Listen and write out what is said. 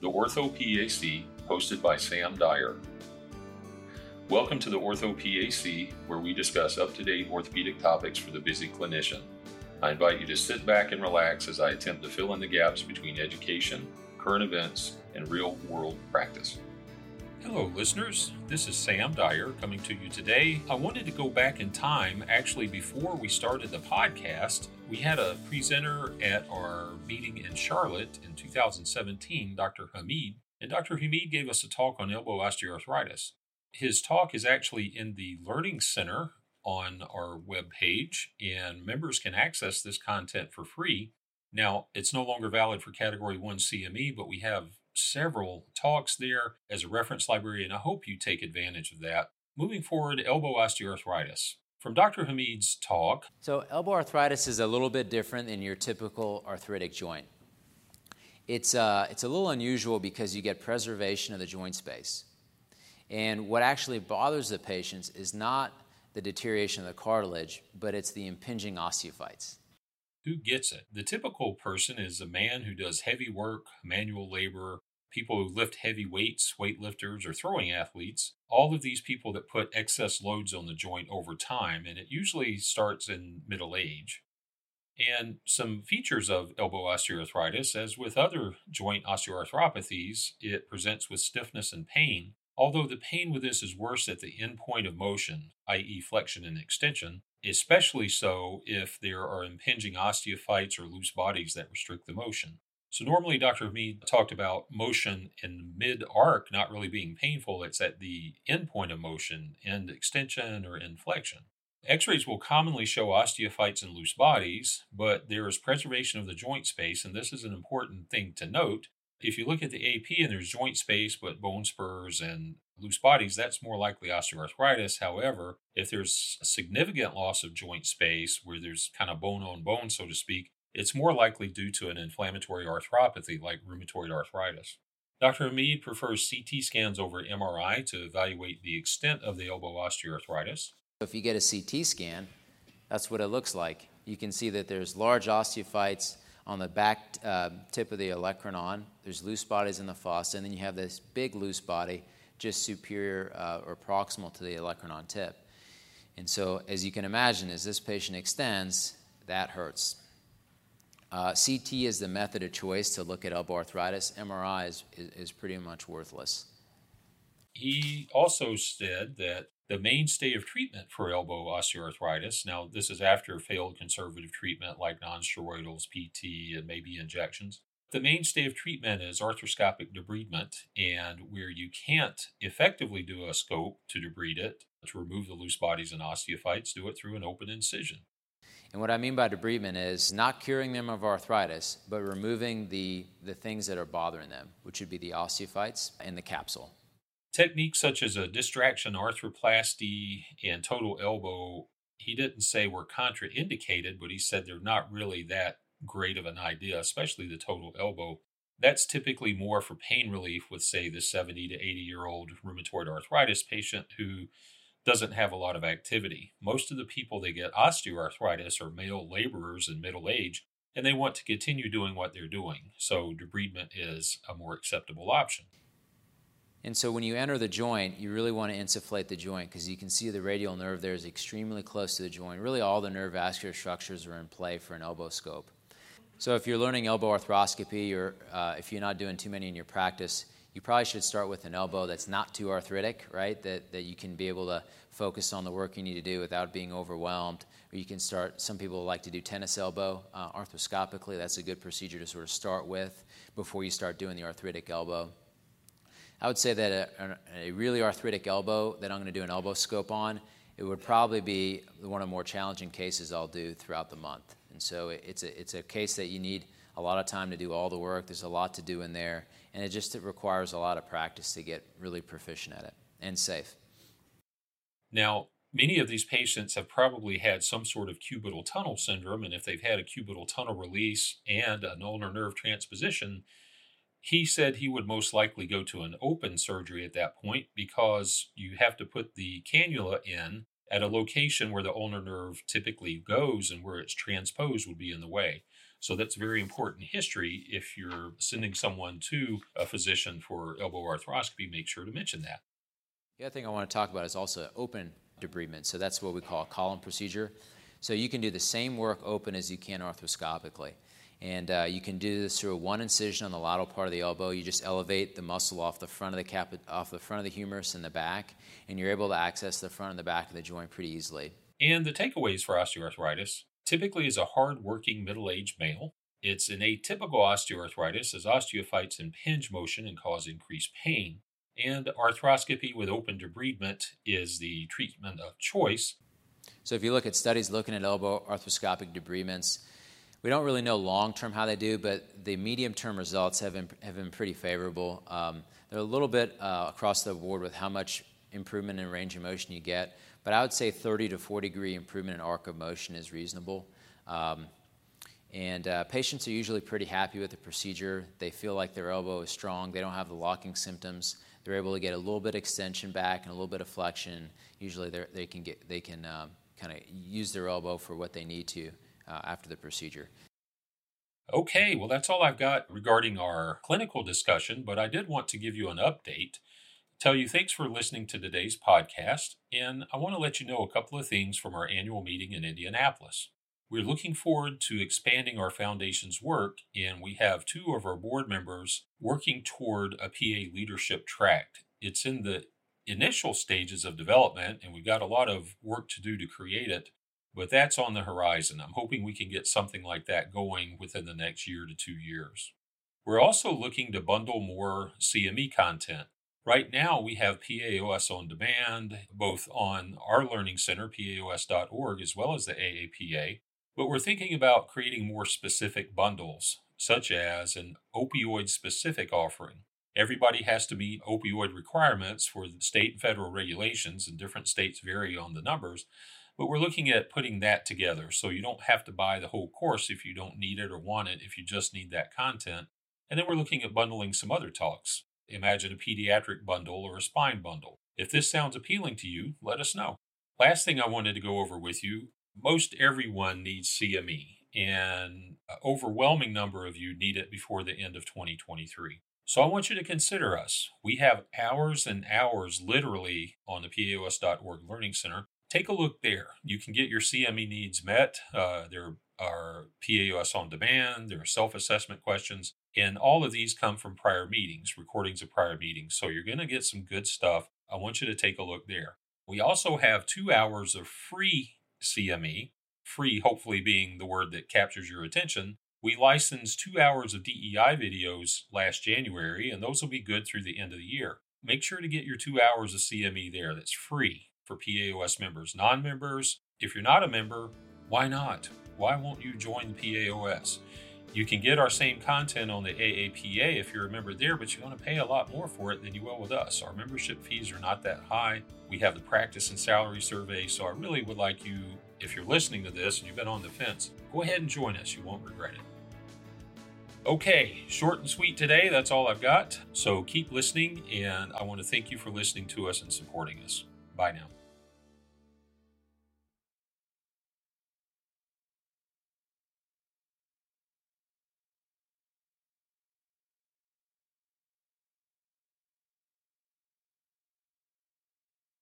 the Ortho PAC, hosted by Sam Dyer. Welcome to the Ortho PAC, where we discuss up to date orthopedic topics for the busy clinician. I invite you to sit back and relax as I attempt to fill in the gaps between education, current events, and real world practice. Hello, listeners. This is Sam Dyer coming to you today. I wanted to go back in time. Actually, before we started the podcast, we had a presenter at our meeting in Charlotte in 2017, Dr. Hamid, and Dr. Hamid gave us a talk on elbow osteoarthritis. His talk is actually in the Learning Center on our webpage, and members can access this content for free. Now, it's no longer valid for Category 1 CME, but we have several talks there as a reference library, and I hope you take advantage of that. Moving forward, elbow osteoarthritis. From Dr. Hamid's talk. So, elbow arthritis is a little bit different than your typical arthritic joint. It's, uh, it's a little unusual because you get preservation of the joint space. And what actually bothers the patients is not the deterioration of the cartilage, but it's the impinging osteophytes. Who gets it? The typical person is a man who does heavy work, manual labor, people who lift heavy weights, weightlifters, or throwing athletes, all of these people that put excess loads on the joint over time, and it usually starts in middle age. And some features of elbow osteoarthritis, as with other joint osteoarthropathies, it presents with stiffness and pain, although the pain with this is worse at the end point of motion, i.e., flexion and extension, especially so if there are impinging osteophytes or loose bodies that restrict the motion. So, normally, Dr. Hamid talked about motion in mid arc not really being painful. It's at the end point of motion, end extension or end flexion. X rays will commonly show osteophytes and loose bodies, but there is preservation of the joint space, and this is an important thing to note if you look at the AP and there's joint space, but bone spurs and loose bodies, that's more likely osteoarthritis. However, if there's a significant loss of joint space where there's kind of bone on bone, so to speak, it's more likely due to an inflammatory arthropathy like rheumatoid arthritis. Dr. Hamid prefers CT scans over MRI to evaluate the extent of the elbow osteoarthritis. If you get a CT scan, that's what it looks like. You can see that there's large osteophytes on the back uh, tip of the olecranon. There's loose bodies in the fossa, and then you have this big loose body just superior uh, or proximal to the olecranon tip. And so, as you can imagine, as this patient extends, that hurts. Uh, CT is the method of choice to look at elbow arthritis. MRI is, is, is pretty much worthless. He also said that the mainstay of treatment for elbow osteoarthritis. Now, this is after failed conservative treatment like nonsteroidals, PT, and maybe injections. The mainstay of treatment is arthroscopic debridement, and where you can't effectively do a scope to debride it, to remove the loose bodies and osteophytes, do it through an open incision. And what I mean by debridement is not curing them of arthritis, but removing the, the things that are bothering them, which would be the osteophytes and the capsule. Techniques such as a distraction arthroplasty and total elbow, he didn't say were contraindicated, but he said they're not really that great of an idea, especially the total elbow. That's typically more for pain relief with, say, the 70 to 80 year old rheumatoid arthritis patient who doesn't have a lot of activity. Most of the people that get osteoarthritis are male laborers in middle age, and they want to continue doing what they're doing. So, debridement is a more acceptable option. And so when you enter the joint, you really want to insufflate the joint because you can see the radial nerve there is extremely close to the joint. Really, all the nerve vascular structures are in play for an elbow scope. So if you're learning elbow arthroscopy or uh, if you're not doing too many in your practice, you probably should start with an elbow that's not too arthritic, right? That, that you can be able to focus on the work you need to do without being overwhelmed. Or you can start, some people like to do tennis elbow uh, arthroscopically. That's a good procedure to sort of start with before you start doing the arthritic elbow. I would say that a, a really arthritic elbow that I'm going to do an elbow scope on, it would probably be one of the more challenging cases I'll do throughout the month. And so it's a, it's a case that you need a lot of time to do all the work. There's a lot to do in there. And it just it requires a lot of practice to get really proficient at it and safe. Now, many of these patients have probably had some sort of cubital tunnel syndrome. And if they've had a cubital tunnel release and an ulnar nerve transposition, he said he would most likely go to an open surgery at that point because you have to put the cannula in at a location where the ulnar nerve typically goes and where it's transposed would be in the way. So that's very important history. If you're sending someone to a physician for elbow arthroscopy, make sure to mention that. The other thing I want to talk about is also open debridement. So that's what we call a column procedure. So you can do the same work open as you can arthroscopically. And uh, you can do this through a one incision on the lateral part of the elbow. You just elevate the muscle off the front of the cap, off the front of the humerus in the back, and you're able to access the front and the back of the joint pretty easily. And the takeaways for osteoarthritis typically is a hard-working middle-aged male. It's an atypical osteoarthritis as osteophytes impinge motion and cause increased pain. And arthroscopy with open debridement is the treatment of choice. So if you look at studies looking at elbow arthroscopic debridements, we don't really know long term how they do, but the medium term results have been, have been pretty favorable. Um, they're a little bit uh, across the board with how much improvement in range of motion you get, but I would say 30 to 40 degree improvement in arc of motion is reasonable. Um, and uh, patients are usually pretty happy with the procedure. They feel like their elbow is strong. They don't have the locking symptoms. They're able to get a little bit of extension back and a little bit of flexion. Usually, they can get they can um, kind of use their elbow for what they need to uh, after the procedure. Okay, well, that's all I've got regarding our clinical discussion, but I did want to give you an update. Tell you thanks for listening to today's podcast, and I want to let you know a couple of things from our annual meeting in Indianapolis. We're looking forward to expanding our foundation's work, and we have two of our board members working toward a PA leadership tract. It's in the initial stages of development, and we've got a lot of work to do to create it, but that's on the horizon. I'm hoping we can get something like that going within the next year to two years. We're also looking to bundle more CME content. Right now, we have PAOS on demand, both on our learning center, paos.org, as well as the AAPA. But we're thinking about creating more specific bundles, such as an opioid specific offering. Everybody has to meet opioid requirements for state and federal regulations, and different states vary on the numbers. But we're looking at putting that together so you don't have to buy the whole course if you don't need it or want it, if you just need that content. And then we're looking at bundling some other talks. Imagine a pediatric bundle or a spine bundle. If this sounds appealing to you, let us know. Last thing I wanted to go over with you most everyone needs CME, and an overwhelming number of you need it before the end of 2023. So I want you to consider us. We have hours and hours literally on the PAOS.org Learning Center take a look there. You can get your CME needs met. Uh, there are PAOS on demand, there are self assessment questions, and all of these come from prior meetings, recordings of prior meetings. So you're going to get some good stuff. I want you to take a look there. We also have two hours of free CME, free hopefully being the word that captures your attention. We licensed two hours of DEI videos last January, and those will be good through the end of the year. Make sure to get your two hours of CME there. That's free for PAOS members. Non members, if you're not a member, why not? Why won't you join PAOS? You can get our same content on the AAPA if you're a member there, but you're going to pay a lot more for it than you will with us. Our membership fees are not that high. We have the practice and salary survey, so I really would like you, if you're listening to this and you've been on the fence, go ahead and join us. You won't regret it. Okay, short and sweet today. That's all I've got. So keep listening, and I want to thank you for listening to us and supporting us. Bye now.